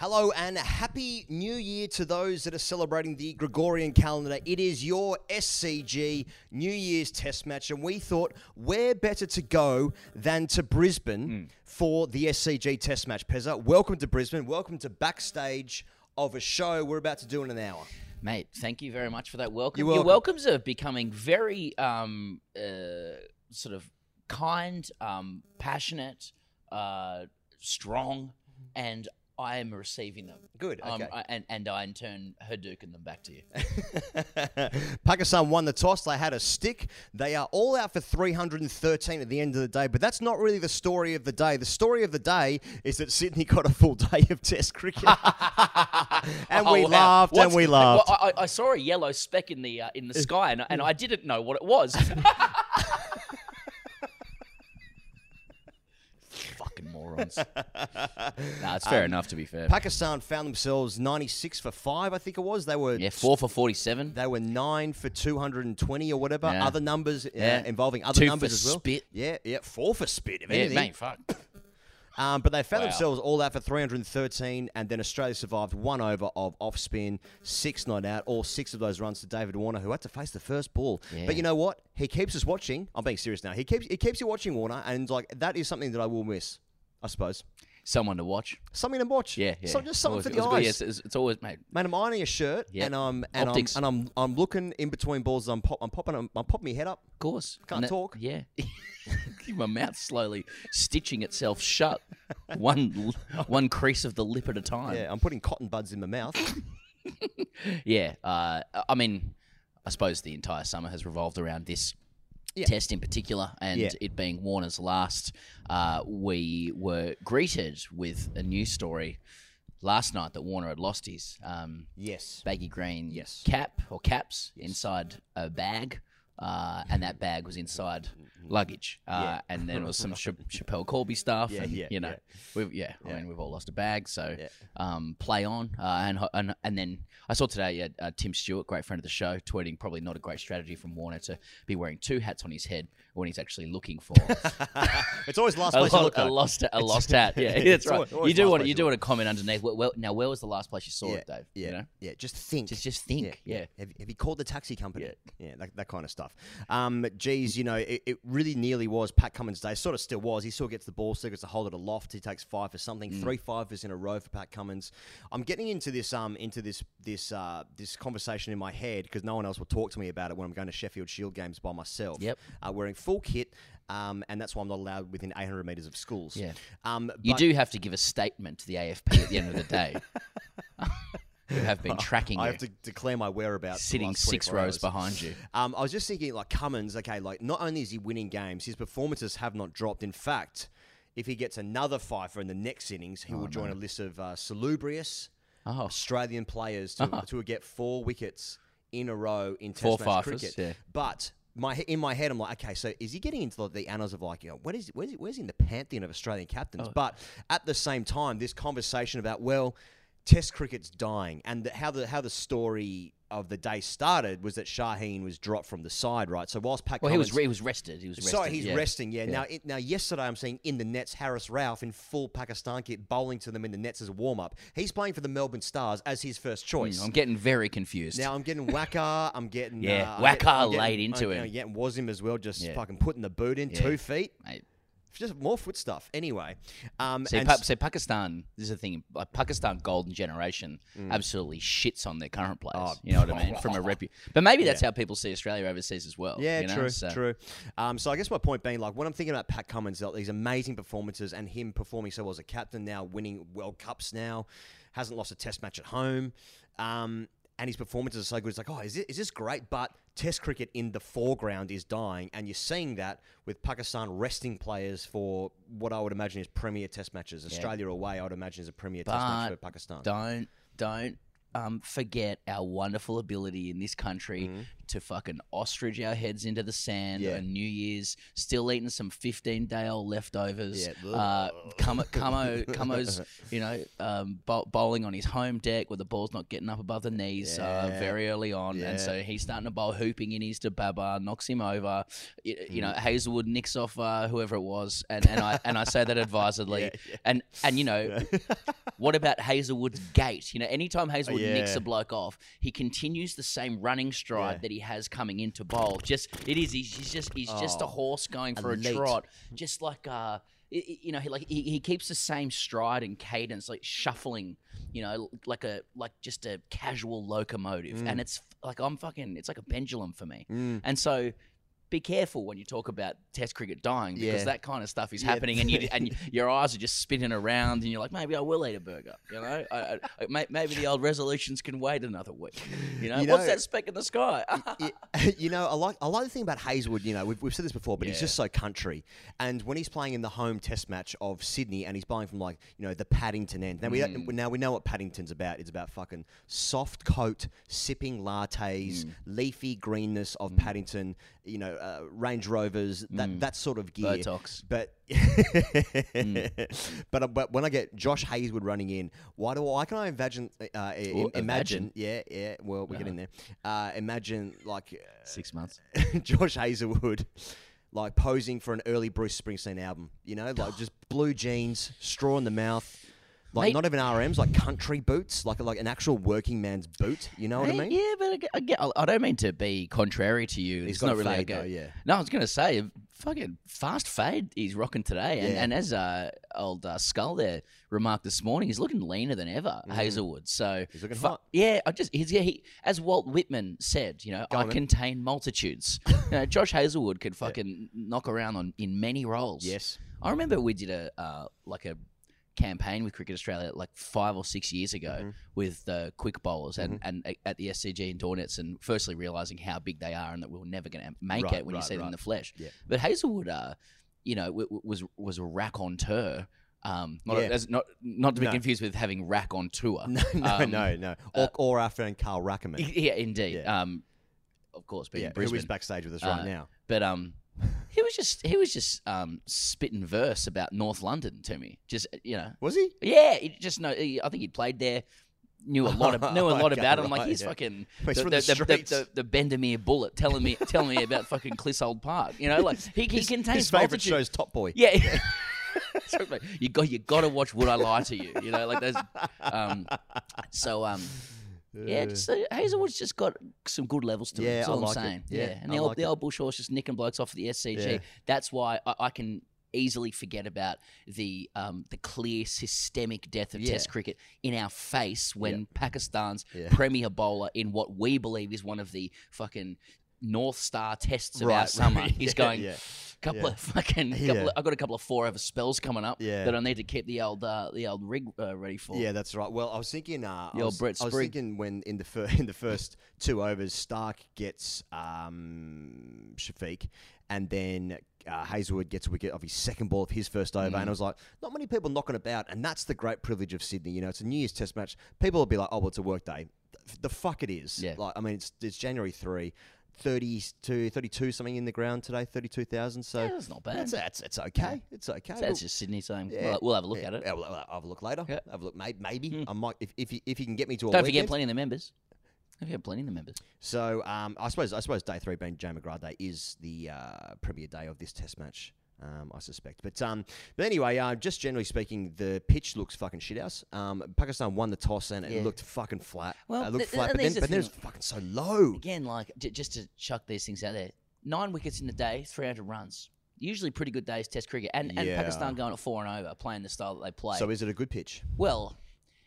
Hello and happy new year to those that are celebrating the Gregorian calendar. It is your SCG New Year's test match, and we thought where better to go than to Brisbane for the SCG test match. Pezza, welcome to Brisbane. Welcome to backstage of a show we're about to do in an hour. Mate, thank you very much for that welcome. You're Your welcomes are becoming very um, uh, sort of kind, um, passionate, uh, strong, and I am receiving them. Good, Um. I- and, and I, in turn, Hadouken them back to you. Pakistan won the toss. They had a stick. They are all out for 313 at the end of the day, but that's not really the story of the day. The story of the day is that Sydney got a full day of Test cricket, and Oh, we wow. laughed and we laughed. Well, I, I saw a yellow speck in the uh, in the sky, and, and I didn't know what it was. Fucking nah, it's fair enough to be fair. Pakistan found themselves 96 for five, I think it was. They were yeah, four for forty-seven. They were nine for 220 or whatever. Yeah. Other numbers uh, Yeah. involving other Two numbers for as well. spit. Yeah, yeah, four for spit. If Yeah, anything. mate, fuck. Um, but they found Wow. themselves all out for 313, and then Australia survived one over of off spin, six not out, all six of those runs to David Warner, who had to face the first ball. Yeah. But you know what? He keeps us watching. I'm being serious now. He keeps he keeps you watching Warner, and like that is something that I will miss. I suppose Someone to watch. something to watch. Yeah, yeah. So, just something Always- for the was eyes. Yes, it's, it's always mate. Man, I'm ironing a shirt, Yeah. and I'm and Optics. I'm and I'm I'm looking in between balls. I'm pop, I'm popping I'm, I'm popping my head up. Of course. Can't And talk. Yeah. My mouth slowly stitching itself shut, one one crease of the lip at a time. Yeah, I'm putting cotton buds in my mouth. Yeah, uh, I mean, I suppose the entire summer has revolved around this Test in particular, and it being Warner's last. Uh, we were greeted with a news story last night that Warner had lost his um, yes. baggy green Yes. cap or caps inside a bag. Uh, and that bag was inside luggage, uh, and then it was some Cha- Chappelle Colby stuff, Yeah, and yeah, you know, yeah. we've yeah, I mean, we've all lost a bag, so Yeah. um, play on. Uh, and, ho- and and then I saw today uh, uh, Tim Stewart, great friend of the show, tweeting probably not a great strategy from Warner to be wearing two hats on his head when he's actually looking for it's always last a, place lo- look. a though. lost a It's- lost hat. Yeah, it's that's right. always- always You do last want place you do want to comment underneath. Well, well, now, where was the last place you saw it, Dave? Yeah, You know, yeah. Just think. just just think. Yeah, Have, have you called the taxi company? Yeah, that, that kind of stuff. Um, geez, you know, it, it really nearly was Pat Cummins' day. Sort of still was. He still gets the ball, still gets to hold it aloft. He takes five for something, Mm. three fivers in a row for Pat Cummins. I'm getting into this um into this this uh this conversation in my head because no one else will talk to me about it when I'm going to Sheffield Shield games by myself. Yep. Uh, wearing full kit. Um, and that's why I'm not allowed within 800 meters of schools. Yeah. Um, You do have to give a statement to the AFP at the end of the day. who have been tracking I you, have to declare my whereabouts. sitting six rows hours. behind you. Um, I was just thinking, like Cummins. Okay, like not only is he winning games, his performances have not dropped. In fact, if he gets another fifer in the next innings, he will join a list of uh, salubrious Oh, Australian players to, to get four wickets in a row in Test Four match fifers, cricket. yeah. But my in my head, I'm like, okay, so is he getting into the, the annals of like, you know, what is where's, he- where's he in the pantheon of Australian captains? Oh. But at the same time, this conversation about well, Test cricket's dying, and the, how the how the story of the day started was that Shaheen was dropped from the side, right? So whilst Pat well, he was he was rested. He was rested. Sorry, he's yeah. resting. Yeah. Now, it, now, yesterday I'm seeing in the nets Haris Rauf in full Pakistan kit bowling to them in the nets as a warm up. He's playing for the Melbourne Stars as his first choice. Hmm, I'm getting very confused. Now I'm getting Waqar. I'm getting Yeah, uh, I'm Waqar I'm laid getting- into I'm, him. I'm getting Wasim as well, just Yeah. fucking putting the boot in Yeah. two feet. Mate. Just more foot stuff. Anyway, um, See, pa- so Pakistan, this is the thing. Like Pakistan golden generation absolutely shits on their current players. Mm. Oh, you know what I mean? From a repu- But maybe that's how people see Australia overseas as well. Yeah, you know? true, So- true. Um, so I guess my point being, like, when I'm thinking about Pat Cummins, these amazing performances and him performing so well as a captain now, winning World Cups now, hasn't lost a Test match at home, um, and his performances are so good. It's like, oh, is, it, is this great? But Test cricket in the foreground is dying, and you're seeing that with Pakistan resting players for what I would imagine is premier Test matches. Australia away, I would imagine is a premier Test match for Pakistan. Don't don't um, forget our wonderful ability in this country Mm-hmm. To fucking ostrich our heads into the sand Yeah. on New Year's, still eating some 15 day old leftovers. Yeah. Uh, Como, Como's, you know, um, bow- bowling on his home deck where the ball's not getting up above the knees uh, Yeah. very early on. Yeah. And so he's starting to bowl hooping in his to Babar, knocks him over. You, you Mm. know, Hazlewood nicks off uh, whoever it was. And, and, I, and I say that advisedly. Yeah, yeah. And, and, you know, what about Hazlewood's gait? You know, anytime Hazlewood nicks Yeah. a bloke off, he continues the same running stride Yeah. that he has coming into bowl. Just it is. He's, he's just he's just a Oh, horse going for elite. a trot. Just like uh, you know, he like he, he keeps the same stride and cadence, like shuffling. You know, like a like just a casual locomotive, and it's like I'm fucking. It's like a pendulum for me. Mm. And so. Be careful when you talk about Test cricket dying because Yeah. that kind of stuff is Yeah. happening, and you and your eyes are just spinning around, and you're like, maybe I will eat a burger. You know, I, I, I- may- maybe the old resolutions can wait another week. You know, You what's know- that speck in the sky? Y- you know, I like I like the thing about Hazlewood. You know, we've, we've said this before, but he's Yeah. just so country. And when he's playing in the home Test match of Sydney, and he's buying from like you know the Paddington end. Now we Mm. now we know what Paddington's about. It's about fucking soft coat, sipping lattes, Mm. leafy greenness of Paddington. You know, uh, Range Rovers, that that sort of gear. Mm. Botox. But Mm. but uh, but when I get Josh Hazlewood running in, why do why can I imagine uh, uh, Ooh, imagine yeah yeah well we get Uh-huh. in there uh, imagine like uh, Six months. Josh Hazlewood like posing for an early Bruce Springsteen album you know like just blue jeans straw in the mouth like Mate- not even RMs like country boots like like an actual working man's boot you know what I mean Yeah, but I I, get, I don't mean to be contrary to you. He's it's got not a really fade a go. though, yeah. No, I was going to say, fucking fast fade he's rocking today. And, Yeah. and as uh, old uh, Skull there remarked this morning, he's looking leaner than ever, Hazlewood. So Mm. He's looking hot. Yeah, I just he's, yeah, he, as Walt Whitman said, you know, I on then. contain multitudes. you know, Josh Hazlewood could fucking knock around on in many roles. yes I remember we did a uh, like a campaign with Cricket Australia like five or six years ago Mm-hmm. with the quick bowlers and, and at the SCG in Dornets and firstly realizing how big they are and that we are never going to make Right, it when you right, see them in the flesh. Yeah. But Hazlewood, uh, you know, w- w- was was a raconteur. Um, not, Yeah. as, not not to be No. confused with having rack on tour. no no Um, no no or, or our friend Carl Rackemann Yeah, indeed. Yeah. Um, of course, being yeah, Brisbane. is backstage with us right Uh, now But um, he was just he was just um spitting verse about North London to me. Just you know, was he yeah, he just know. he- I think he played there. Knew a lot of knew a lot Okay, about it. I'm like, right, he's yeah. fucking He's the, from the, the the, the, streets. the, bullet telling me telling me about fucking Clissold Park. You know, like he, he his, contains his favorite multitude- show's Top Boy Yeah. So, like, you got you got to watch Would I Lie to You? You know, like there's um. So um. Yeah, just, uh, Hazlewood's just got some good levels to it. Yeah, That's I all like it. I'm saying. Yeah, Yeah, and I the old like the old bush horse just nicking blokes off the SCG. Yeah. That's why I, I can easily forget about the um, the clear systemic death of Yeah. Test cricket in our face when Pakistan's premier bowler in what we believe is one of the fucking North Star tests our Right, summer. right. He's Yeah, going. yeah. Couple Yeah. of fucking, couple Yeah. of, I've got a couple of four over spells coming up Yeah. that I need to keep the old uh, the old rig uh, ready for. Yeah, that's right. Well, I was thinking. Uh, I was, Brett I was Sprigg. thinking when in the fir- in the first two overs, Starc gets um, Shafiq, and then uh, Hazlewood gets a wicket of his second ball of his first over, Mm. and I was like, not many people knocking about, and that's the great privilege of Sydney. You know, it's a New Year's Test match. People will be like, oh, well, it's a work day. The fuck it is. Yeah. Like, I mean, it's it's January three. 32, 32 something in the ground today, 32,000. So Yeah, that's not bad. It's, it's, it's okay. It's okay. So that's We'll- just Sydney saying, yeah. we'll, we'll have a look yeah, at it. yeah, we'll, I'll have a look later. Yeah. Have a look, maybe. maybe. I might if if you, if you can get me to a Don't forget plenty of the members. Don't forget plenty of the members. So um, I suppose I suppose day three being Joe McGrath Day is the uh, premier day of this Test match. Um, I suspect, but um, but anyway, uh, just generally speaking, the pitch looks fucking shithouse. Um, Pakistan won the toss and Yeah. it looked fucking flat. Well, it looked th- flat, but then there's the but then it's thing. fucking so low. Again, like j- just to chuck these things out there, nine wickets in the day, three hundred runs. Usually pretty good days Test cricket, and, and Yeah. Pakistan going at four and over, playing the style that they play. So is it a good pitch? well,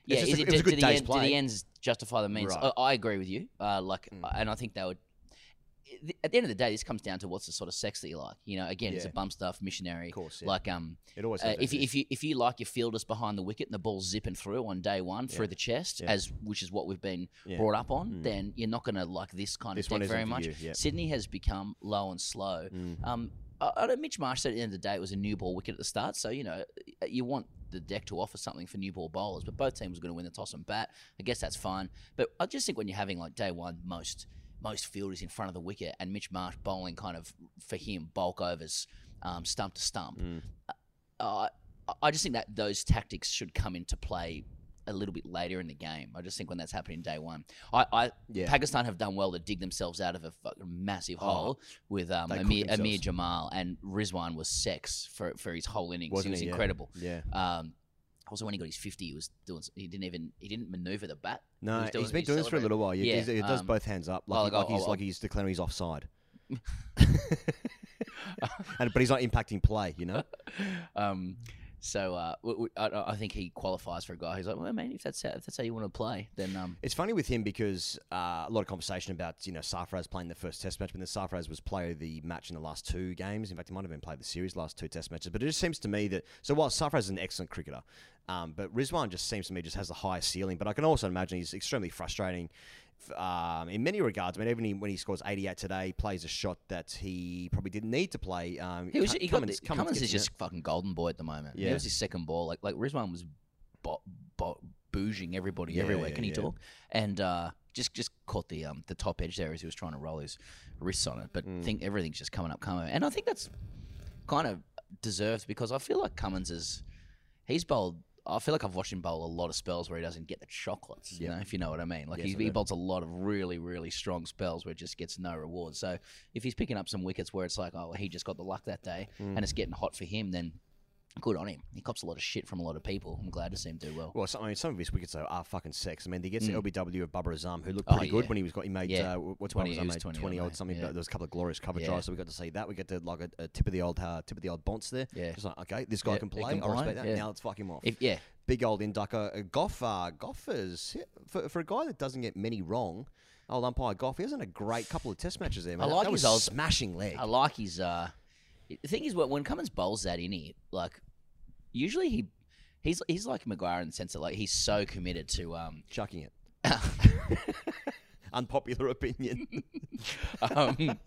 yeah, is a- it, it was a do, good do the day's end, do the ends justify the means? Right. Mm. I, I agree with you. Uh, like, and I think they would. At the end of the day, this comes down to what's the sort of sex that you like. You know, again, it's a Yeah. bum stuff missionary. Of course, yeah. Like, um, It always Uh, has if you if you if you like your fielders behind the wicket and the ball's zipping through on day one through the chest, as which is what we've been Yeah. brought up on, then you're not going to like this kind This of one deck isn't very for much. you, yeah. Sydney has become low and slow. Um, I, I know Mitch Marsh said at the end of the day it was a new ball wicket at the start, so you know you want the deck to offer something for new ball bowlers, but both teams are going to win the toss and bat. I guess that's fine, but I just think when you're having like day one most most fielders in front of the wicket, and Mitch Marsh bowling kind of for him bulk overs, um, stump to stump. Mm. Uh, I just think that those tactics should come into play a little bit later in the game. I just think when that's happening day one, I, I Yeah. Pakistan have done well to dig themselves out of a fucking massive Oh, hole with um, Aamer, Aamer. Jamal and Rizwan was sex for for his whole innings. Wasn't he was he? Incredible. Yeah. Um, also, when he got his fifty, he was doing. He didn't even. He didn't maneuver the bat. No, doing- he's been doing this for a little while. Yeah, Yeah, he, he does um, both hands up, oh, like, like, like oh, he's oh, like he's declaring he's offside. and but he's not impacting play. You know. Um, so uh, I, think he qualifies for a guy who's like, well, man, if that's how, if that's how you want to play, then um, It's funny with him because uh, a lot of conversation about you know Sarfraz playing the first Test match, but then Sarfraz was player the match in the last two games. In fact, he might have been played the series last two Test matches. But it just seems to me that so while Sarfraz is an excellent cricketer, um, but Rizwan just seems to me just has the highest ceiling. But I can also imagine he's extremely frustrating. Um, in many regards, I mean, even when he scores 88 today, plays a shot that he probably didn't need to play. Um, he was. He Cummins- the, Cummins Cummins is just fucking golden boy at the moment. Yeah. He was his second ball. Like like Rizwan was bo- bo- bouging everybody Yeah, everywhere. yeah, Can he talk? And uh, just just caught the um the top edge there as he was trying to roll his wrists on it. But Mm. think everything's just coming up, coming. And I think that's kind of deserved because I feel like Cummins is he's bowled. I feel like I've watched him bowl a lot of spells where he doesn't get the chocolates, you know, if you know what I mean. Like Yes, he, I he bowls a lot of really, really strong spells where it just gets no reward. So if he's picking up some wickets where it's like, oh, he just got the luck that day Mm. and it's getting hot for him, then good on him. He cops a lot of shit from a lot of people. I'm glad to see him do well. Well, some, I mean, some of his wickets though are fucking sex. I mean, he gets Mm. the LBW of Babar Azam, who looked Oh, pretty good yeah. when he was got. He made Yeah. uh, what's 20 Babar he Azam was made 20 twenty odd, odd something. yeah. But there was a couple of glorious cover Yeah. drives, so we got to see that. We got to like a, a tip of the old uh, tip of the old bonce there. Yeah. Just like okay, this guy Yeah, can he play. can I respect that. yeah. Now let's fuck him off. If yeah, Big old inducker. Uh, Gough, uh, Gough is for, for a guy that doesn't get many wrong. Old umpire Gough, he hasn't a great couple of Test matches there. Man. Like that his was old- smashing leg. I like his. Uh, the thing is, when when Cummins bowls that in here, like usually he. He's, he's like Maguire in the sense that like he's so committed to um, Chucking it. Unpopular opinion. um,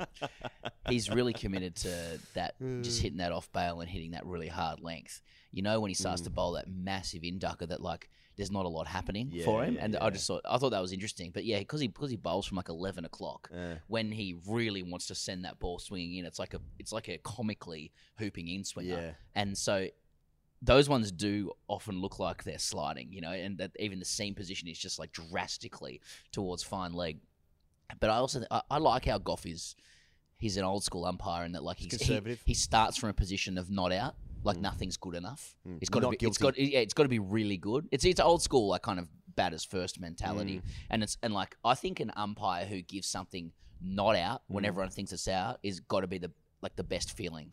he's really committed to that, just hitting that off bail and hitting that really hard length. You know, when he starts to mm. bowl that massive inducker that like there's not a lot happening for him, yeah, and yeah. I just thought I thought that was interesting. But yeah, because he because he bowls from like eleven o'clock. When he really wants to send that ball swinging in, it's like a it's like a comically hooping in swinger, yeah. and so those ones do often look like they're sliding, you know, and that even the seam position is just like drastically towards fine leg. But I also I, I like how Gough is. He's an old school umpire, and that like he's, he, conservative. he starts from a position of not out, like nothing's good enough. Mm. It's got to Not be. It's guilty. got. Yeah, it's got to be really good. It's it's old school, like kind of batters first mentality, Mm. and it's and like I think an umpire who gives something not out when Mm. everyone thinks it's out is got to be the like the best feeling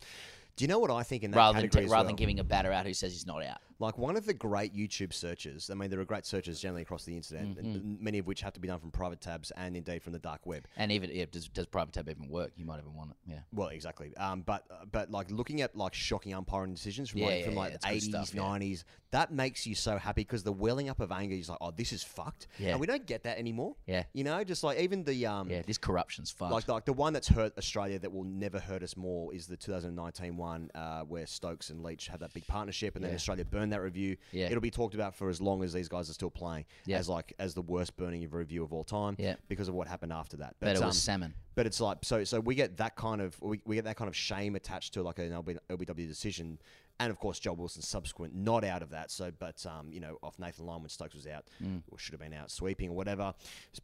Do you know what I think in that rather than category as rather well? than giving a batter out who says he's not out. Like one of the great YouTube searches, I mean, there are great searches generally across the internet, Mm-hmm. many of which have to be done from private tabs and indeed from the dark web. And even yeah, does does private tab even work? You might even want it. Yeah. Well, exactly. Um, but uh, but like looking at like shocking umpiring decisions from Yeah, like yeah, from like it's eighties, nineties, that makes you so happy because the welling up of anger is like, oh, this is fucked. Yeah. and we don't get that anymore. Yeah. You know, just like even the um, Yeah, this corruption's fucked. Like, like the one that's hurt Australia that will never hurt us more is the 2019 one uh, where Stokes and Leach had that big partnership, and then Australia burned that review. Yeah. It'll be talked about for as long as these guys are still playing, Yeah. as like as the worst burning of review of all time, Yeah. because of what happened after that. but it um, was salmon. but it's like so so we get that kind of we, we get that kind of shame attached to like an LB, LBW decision, and of course Joel Wilson's subsequent not out of that. So but um you know off Nathan Lyon when Stokes was out Mm. or should have been out sweeping or whatever.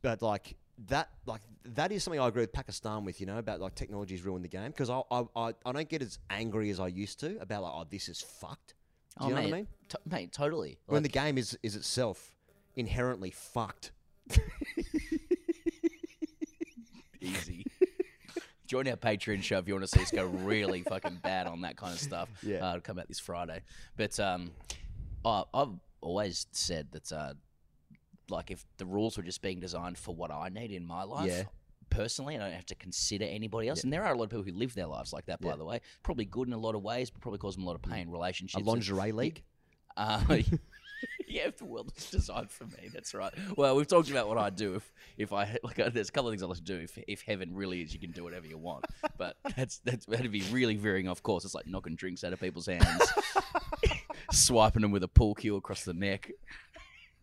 But like that like that is something I agree with Pakistan with you know about like technology's ruined the game because I, I I I don't get as angry as I used to about like oh this is fucked. Do you know Oh, mate, what I mean? to- mate, totally. when Like, the game is is itself inherently fucked. easy. Join our Patreon show if you want to see us go really fucking bad on that kind of stuff. Yeah. uh, it'll come out this Friday. But um, I, I've always said that, uh, like, if the rules were just being designed for what I need in my life. Yeah. Personally, I don't have to consider anybody else, Yeah. and there are a lot of people who live their lives like that. By Yeah. the way, probably good in a lot of ways, but probably cause them a lot of pain. Relationships, A lingerie league. uh, yeah, if the world is designed for me, that's right. Well, we've talked about what I do if if I like. uh, There's a couple of things I like to do. If if heaven really is, you can do whatever you want. But that's that's that'd be really veering off course. It's like knocking drinks out of people's hands, swiping them with a pool cue across the neck,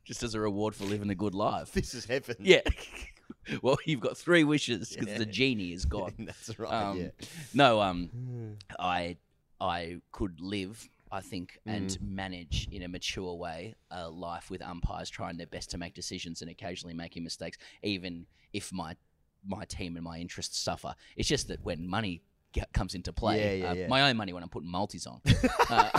just as a reward for living a good life. This is heaven. Yeah. well, you've got three wishes because the genie is gone. That's right. Um, yeah. No, um, I I could live, I think, and Mm. manage in a mature way a life with umpires trying their best to make decisions and occasionally making mistakes, even if my my team and my interests suffer. It's just that when money ge- comes into play, Yeah, yeah, uh, yeah. my own money when I'm putting multis on. uh,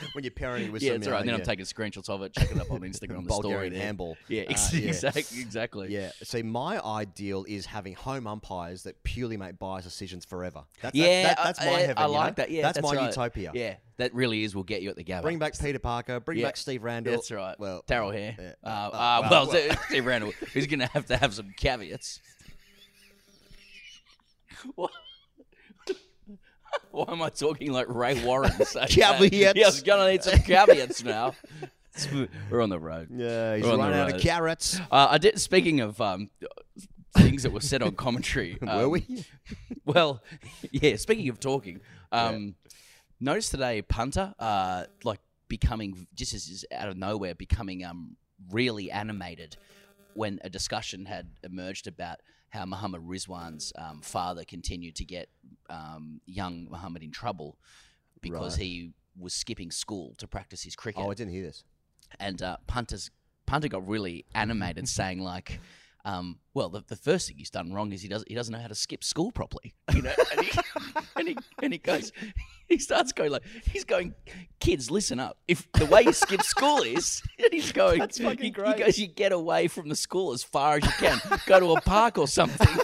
When you're parenting with yeah, that's right. And then I'm taking screenshots of it, checking up on Instagram on the story. Bulgarian handball. Yeah, Uh, yeah. exactly. Exactly. Yeah. See, my ideal is having home umpires that purely make biased decisions forever. That's, Yeah, that, that, that's my I- heaven. I you like know? that. Yeah, that's, that's my right. utopia. Yeah, that really is. will get you at the Gabba. Bring back Peter Parker. Bring Yeah. back Steve Randell. That's right. Well, Darrell Hair. yeah. Uh, Uh, uh, well, well, well. Steve Randell. Who's going to have to have some caveats? What? Why am I talking like Ray Warren? saying that? Caveats. Yeah, I was going to need some caveats now. We're on the road. Yeah, he's We're on the out of road. carrots. Uh, I did. Speaking of um, things that were said on commentary, Were um, we? Well, yeah. Speaking of talking, um, noticed today punter, uh, like becoming just as is out of nowhere, becoming um really animated when a discussion had emerged about how Muhammad Rizwan's um, father continued to get um, young Muhammad in trouble because Right. he was skipping school to practice his cricket Oh, I didn't hear this. and uh, punters punter got really animated, saying like, um, "Well, the, the first thing he's done wrong is he does he doesn't know how to skip school properly." You know, and he, and he and he goes, he starts going like he's going, "Kids, listen up! If the way you skip school is," he's going, That's fucking he, great. He goes, "You get away from the school as far as you can. Go to a park or something."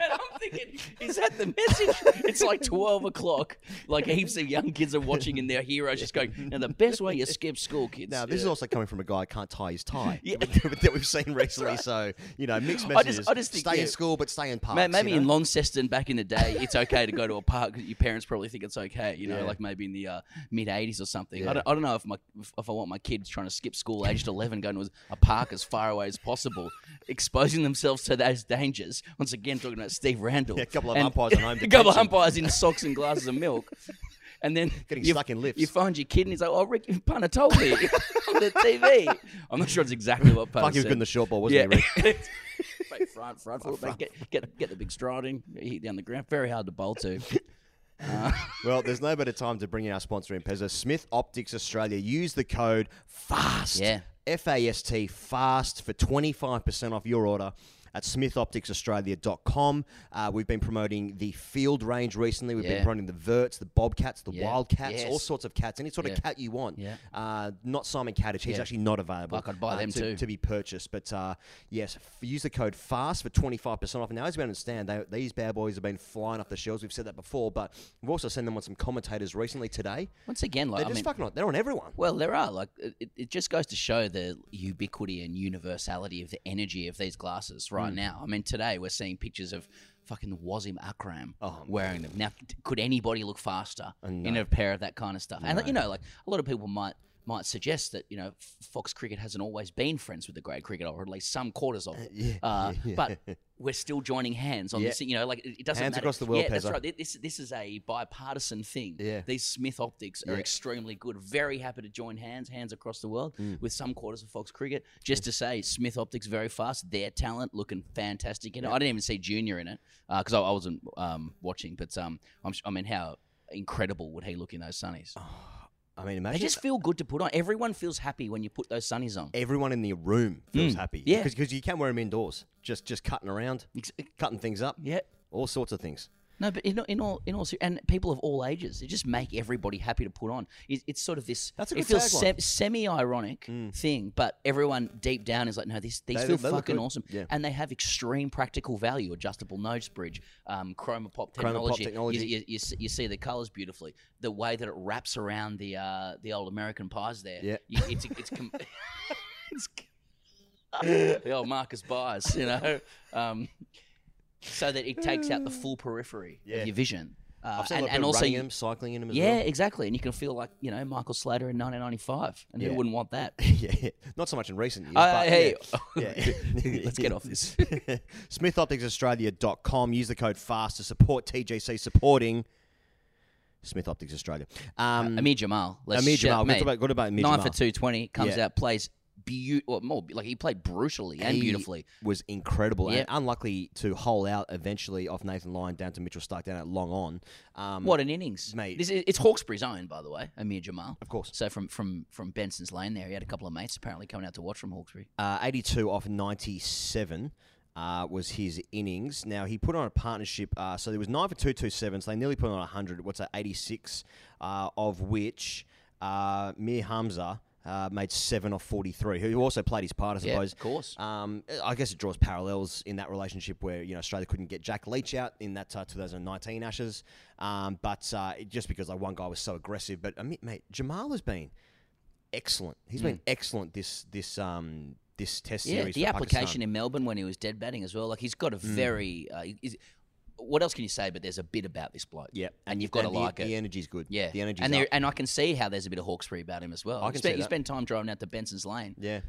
And I'm thinking, is that the message? It's like 12 o'clock. Like heaps of young kids are watching and their heroes just going, now the best way you skip school, kids. Now, this is also coming from a guy who can't tie his tie Yeah. that we've seen recently. So, you know, mixed I just- messages. I just think, stay yeah. in school, but stay in parks. Ma- Maybe you in know? Launceston back in the day, it's okay to go to a park. 'cause Your parents probably think it's okay, you know, Yeah. like maybe in the uh, mid '80s or something. I, don't, I don't know if my if, if I want my kids trying to skip school aged 11, going to a park as far away as possible, exposing themselves to those dangers. Once again, talking about Steve Randell, Yeah, a couple of And- umpires on home a couple of umpires in socks and glasses of milk. And then Getting you, stuck in lifts. You find your kid and he's like, "Oh, Rick Punter told me on the TV." I'm not sure it's exactly what Punter Fuck, he was said. good in the short ball, wasn't he, Rick? Mate, front, front, foot, mate, get, get, get the big stride in, hit down the ground. Very hard to bowl to. Uh, Well, there's no better time to bring in our sponsor in Pezza, Smith Optics Australia. Use the code FAST. Yeah. F A S T FAST for 25% off your order at smithopticsaustralia.com. Uh, we've been promoting the field range recently. We've been Yeah. promoting the verts, the bobcats, the Yeah. wildcats, all sorts of cats, any sort Yeah. of cat you want. Yeah. Uh, not Simon Katich. He's actually not available. I could buy uh, them to, too. to be purchased. But uh, yes, f- use the code FAST for 25% off. Now, as we understand, they, these bad boys have been flying off the shelves. We've said that before, but we've also seen them on some commentators recently today. once again, like They're I just mean, fucking on. They're on everyone. well, there are like it, it just goes to show the ubiquity and universality of the energy of these glasses Hmm. Right now. I mean, today we're seeing pictures of fucking Wasim Akram Oh, wearing them. Now, could anybody look faster Uh, in a pair of that kind of stuff? And you know, like a lot of people might might suggest that you know Fox Cricket hasn't always been friends with the grade cricket, or at least some quarters of it. yeah, Uh, yeah, But we're still joining hands on Yeah. this. You know, like it it doesn't Hands matter. across the world, Yeah, that's right. This this is a bipartisan thing. Yeah. These Smith optics are extremely good. Very happy to join hands, hands across the world Mm. with some quarters of Fox Cricket. Just to say, Smith optics very fast. Their talent looking fantastic. In it. I didn't even see Junior in it because I, I wasn't um, watching. But um, I'm, I mean, how incredible would he look in those sunnies? I mean, They just feel good to put on. Everyone feels happy when you put those sunnies on. everyone in the room feels Mm, happy. yeah. Because you can wear them indoors, just just cutting around, Ex- cutting things up, Yeah. all sorts of things. No, but in, all- in all, in all, and people of all ages, it just make everybody happy to put on. It, it's sort of this. That's a it feels sem- semi-ironic Mm. thing, but everyone deep down is like, no, these these They- feel they fucking awesome, Yeah. and they have extreme practical value. Adjustable nose bridge, um, chroma pop Chroma pop technology. technology. You, you, you, see, you see the colors beautifully. The way that it wraps around the uh, the old American pies there. Yeah. it's it's. Com- it's the old Marcus Byers, you know. Um, so that it takes out the full periphery Yeah. of your vision. Uh, I've seen and, a lot and also, running you- them, cycling in them as yeah, well. exactly. And you can feel like, you know, Michael Slater in 1995. And Yeah. who wouldn't want that? yeah, not so much in recent years. Uh, but hey, yeah. Yeah. let's get off this. SmithOpticsAustralia.com. Use the code FAST to support TGC supporting Smith Optics Australia. Um, Aamer Jamal. Let's Aamer shout- Jamal. mate, Good about, good about Aamer Nine Jamal. for 220. Comes Yeah. out, plays beautiful. More like he played brutally and He beautifully. was incredible Yeah. and unlucky to hole out eventually off Nathan Lyon down to Mitchell Starc down at long on. Um, What an innings, mate. This is, it's Hawkesbury's own, by the way, Aamer Jamal. Of course. So from from from Benson's Lane there, he had a couple of mates apparently coming out to watch from Hawkesbury. Uh, 82 off 97 uh, was his innings. Now, he put on a partnership, uh, so there was 9 for 227, so they nearly put on 100. What's that, 86, uh, of which uh, Mir Hamza uh, made 7 off 43, who also played his part, I Yeah, suppose. of course. Um, I guess it draws parallels in that relationship where you know Australia couldn't get Jack Leach out in that uh, 2019 Ashes, um, but uh, it- just because like one guy was so aggressive. But I mean, mate, Jamal has been excellent. He's been excellent this this um this Test Yeah, series. the application Pakistan. in Melbourne when he was dead batting as well. Like he's got a very. Uh, is, what else can you say? But there's a bit about this bloke. Yeah, and you've got to like the it. The energy's good. Yeah, the energy's and there, and I can see how there's a bit of Hawkesbury about him as well. I You can spend, see you that. spend time driving out to Benson's Lane. Yeah,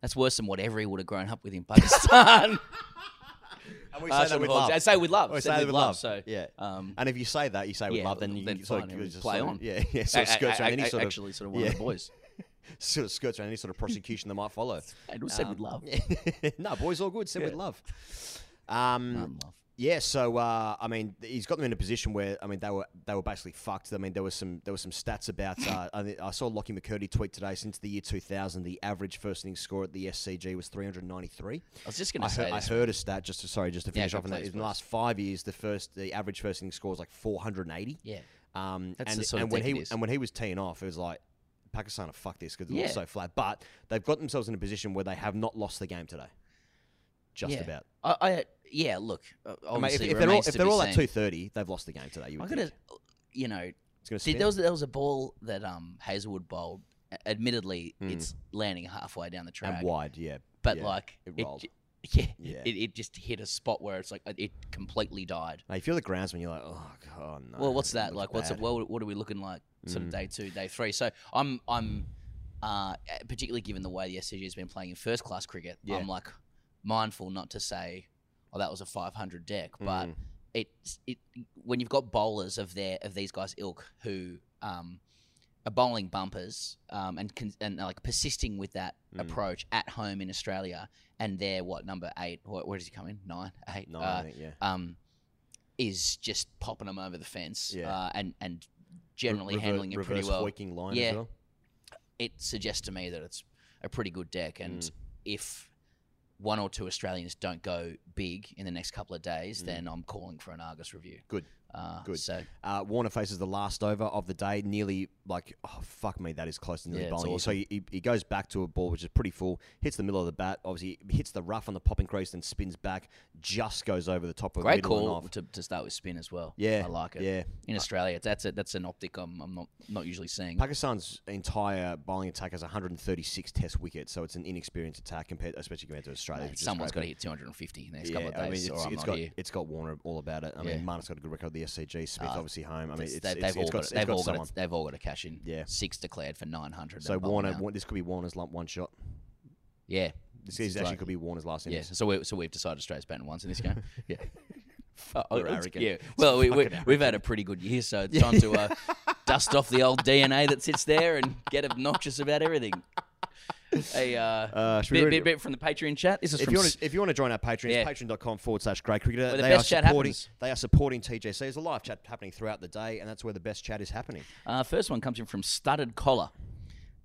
That's worse than what Every would have grown up with in Pakistan. and we Uh, so with love. I say with love. We say with with love, love. so, yeah, um, and if you say that, you say with yeah, love, then you then can sort of just play sort on. of- Yeah, yeah, sort of skirts around any sort of actually sort of one yeah. of the boys. sort of skirts around any sort of prosecution that might follow. And it was said with Um, love. no, boys, all good. Said with love. Um, love. Yeah, so uh, I mean, he's got them in a position where I mean they were they were basically fucked. I mean, there was some there was some stats about. Uh, I, I saw Lockie McCurdy tweet today. Since the year 2000, the average first innings score at the SCG was 393. I was just going to heard, say I heard a stat just to sorry just to finish go off on that. In the last five years, the first the average first innings score was like 480. Yeah. Um, That's and, the sort of and when he and when he was teeing off, it was like Pakistan are fuck this because it Yeah. looks so flat. But they've got themselves in a position where they have not lost the game today. Just yeah. about. I, I yeah. Look, uh, I mean, if, if they're all, if they're all at two thirty, they've lost the game today. You I would got to, think. you know, It's going to See, there was there was a ball that um Hazlewood bowled. Admittedly, Mm. it's landing halfway down the track, and wide, yeah. but yeah, like it it, rolled. j- yeah, Yeah. It, it just hit a spot where it's like it completely died. Now, you feel the groundsman, you're like, oh god, no. well, what's that like? What's it, bad. what, are we looking like? Sort of Mm. day two, day three. So I'm I'm uh, particularly given the way the SCG has been playing in first class cricket. Yeah. I'm like mindful not to say, oh, that was a 500 deck, but Mm. it's it when you've got bowlers of their of these guys ilk who um, are bowling bumpers um, and con- and like persisting with that Mm. approach at home in Australia, and they're what number eight? What, where does he come in? Nine, eight. No, uh, think, yeah. um, is just popping them over the fence, Yeah. uh, and and generally Rever- handling it pretty well. line Yeah. well. It suggests to me that it's a pretty good deck, and Mm. if one or two Australians don't go big in the next couple of days, Mm. then I'm calling for an Argus review. Good. Uh, Good. So Uh, Warner faces the last over of the day, nearly like oh fuck me, that is close to nearly Yeah, bowling. So he, he goes back to a ball which is pretty full, hits the middle of the bat, obviously hits the rough on the popping crease, then spins back, just goes over the top of great middle and call off. to, to start with spin as well. Yeah, I like it. Yeah, In Australia, that's a, that's an optic I'm, I'm not not usually seeing. Pakistan's entire bowling attack has 136 Test wickets, so it's an inexperienced attack compared, especially compared to Australia. Mate, someone's got to hit 250 in the next but- couple of days, I mean, it's, it's got it's got Warner all about it. I Yeah. mean, Marnus got a good record the SCG. Smith Uh, obviously home. I mean, It's- it's, they, it's, they've it's all got, got, they've got all someone. got they've all got to cash in. Yeah. six declared for 900. So Warner. Wa- this could be Warner's lump one shot. yeah, This It's is actually could be Warner's last yeah. innings. So we so we've decided Australia's batting once in this game. yeah. Oh, We're it's- arrogant. Yeah. Well, we, we, we've had a pretty good year, so it's time to uh, dust off the old DNA that sits there and get obnoxious about everything. Hey, uh, Uh, bit, bit, bit from the Patreon chat. This is If you, wanna, if you want to join our Patreon, Yeah. it's patreon.com forward slash great cricketer. The they best are chat supporting. They are supporting TGC. There's a live chat happening throughout the day, and that's where the best chat is happening. Uh, first one comes in from Studded Collar.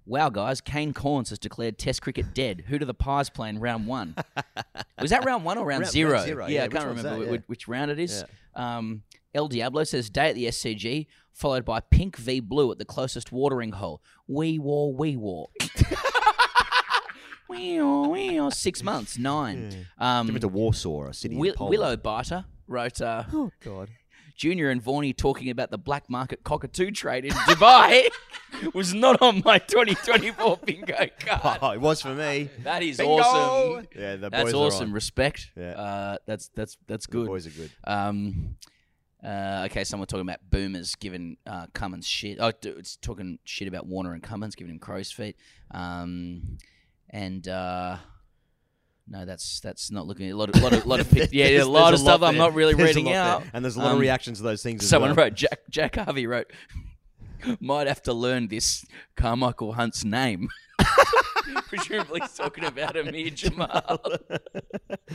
Wow, guys, Kane Cornes has declared Test cricket dead. Who do the Pies play in round one? Was that round one or round, Round- zero? round zero, yeah, I can't remember that? Yeah. which, round it is. Um, El Diablo says day at the SCG, followed by pink v blue at the closest watering hole. We war, we war. Six months, nine. Um, Different to Warsaw, a city Will- Poland. Willow Biter wrote. Uh, Oh, God. Junior and Vorney talking about the black market cockatoo trade in Dubai was not on my 2024 bingo card. Oh, it was for me. That is Bingo! awesome. Yeah, the That's boys are awesome. on. Respect. Yeah. Uh, that's that's that's The good. boys are good. Um, uh, okay, someone talking about boomers giving uh, Cummins shit. Oh, d- it's talking shit about Warner and Cummins giving him crow's feet. Um, and uh, no, that's that's not looking a lot of lot of lot of pic- yeah, yeah, a lot of stuff I'm not really There's reading lot there. out. And there's a lot Um, of reactions to those things as Someone well. wrote Jack Jack Harvey wrote might have to learn this Carmichael Hunt's name. Presumably he's talking about Aamer Jamal.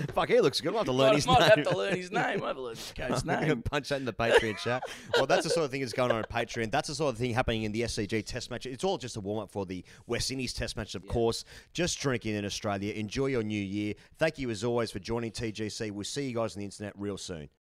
Fuck, he looks good. I'll have to learn might his might name. have to learn his name. Might have to learn the coach's name. punch that in the Patreon chat. Well, that's the sort of thing that's going on in Patreon. That's the sort of thing happening in the SCG Test match. It's all just a warm up for the West Indies Test match, of course. Just drinking in Australia. Enjoy your new year. Thank you as always for joining TGC. We'll see you guys on the internet real soon.